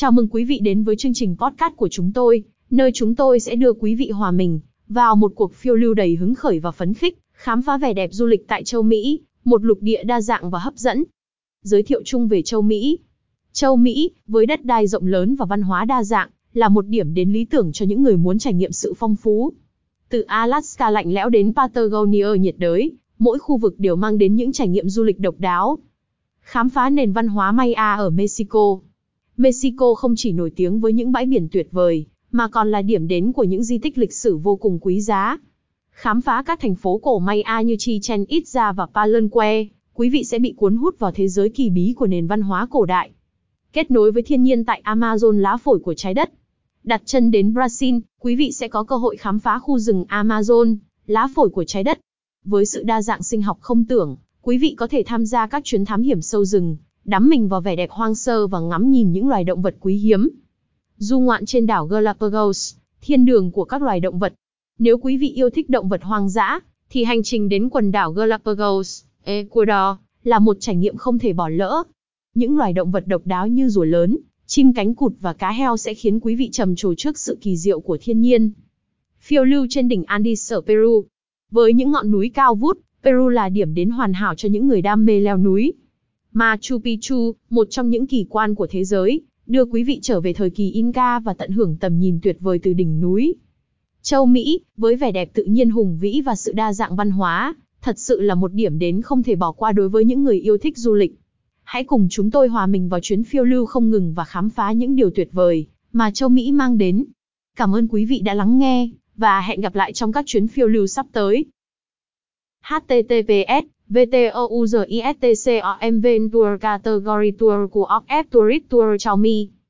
Chào mừng quý vị đến với chương trình podcast của chúng tôi, nơi chúng tôi sẽ đưa quý vị hòa mình vào một cuộc phiêu lưu đầy hứng khởi và phấn khích, khám phá vẻ đẹp du lịch tại châu Mỹ, một lục địa đa dạng và hấp dẫn. Giới thiệu chung về châu Mỹ. Châu Mỹ, với đất đai rộng lớn và văn hóa đa dạng, là một điểm đến lý tưởng cho những người muốn trải nghiệm sự phong phú. Từ Alaska lạnh lẽo đến Patagonia nhiệt đới, mỗi khu vực đều mang đến những trải nghiệm du lịch độc đáo. Khám phá nền văn hóa Maya ở Mexico. Mexico không chỉ nổi tiếng với những bãi biển tuyệt vời, mà còn là điểm đến của những di tích lịch sử vô cùng quý giá. Khám phá các thành phố cổ Maya như Chichen Itza và Palenque, quý vị sẽ bị cuốn hút vào thế giới kỳ bí của nền văn hóa cổ đại. Kết nối với thiên nhiên tại Amazon lá phổi của trái đất. Đặt chân đến Brazil, quý vị sẽ có cơ hội khám phá khu rừng Amazon, lá phổi của trái đất. Với sự đa dạng sinh học không tưởng, quý vị có thể tham gia các chuyến thám hiểm sâu rừng, đắm mình vào vẻ đẹp hoang sơ và ngắm nhìn những loài động vật quý hiếm. Du ngoạn trên đảo Galapagos, thiên đường của các loài động vật. Nếu quý vị yêu thích động vật hoang dã, thì hành trình đến quần đảo Galapagos, Ecuador, là một trải nghiệm không thể bỏ lỡ. Những loài động vật độc đáo như rùa lớn, chim cánh cụt và cá heo sẽ khiến quý vị trầm trồ trước sự kỳ diệu của thiên nhiên. Phiêu lưu trên đỉnh Andes ở Peru. Với những ngọn núi cao vút, Peru là điểm đến hoàn hảo cho những người đam mê leo núi. Machu Picchu, một trong những kỳ quan của thế giới, đưa quý vị trở về thời kỳ Inca và tận hưởng tầm nhìn tuyệt vời từ đỉnh núi. Châu Mỹ, với vẻ đẹp tự nhiên hùng vĩ và sự đa dạng văn hóa, thật sự là một điểm đến không thể bỏ qua đối với những người yêu thích du lịch. Hãy cùng chúng tôi hòa mình vào chuyến phiêu lưu không ngừng và khám phá những điều tuyệt vời mà châu Mỹ mang đến. Cảm ơn quý vị đã lắng nghe, và hẹn gặp lại trong các chuyến phiêu lưu sắp tới. https VTOUZISTCOM Tour Category Tour của Off Tourist Tour Xiaomi.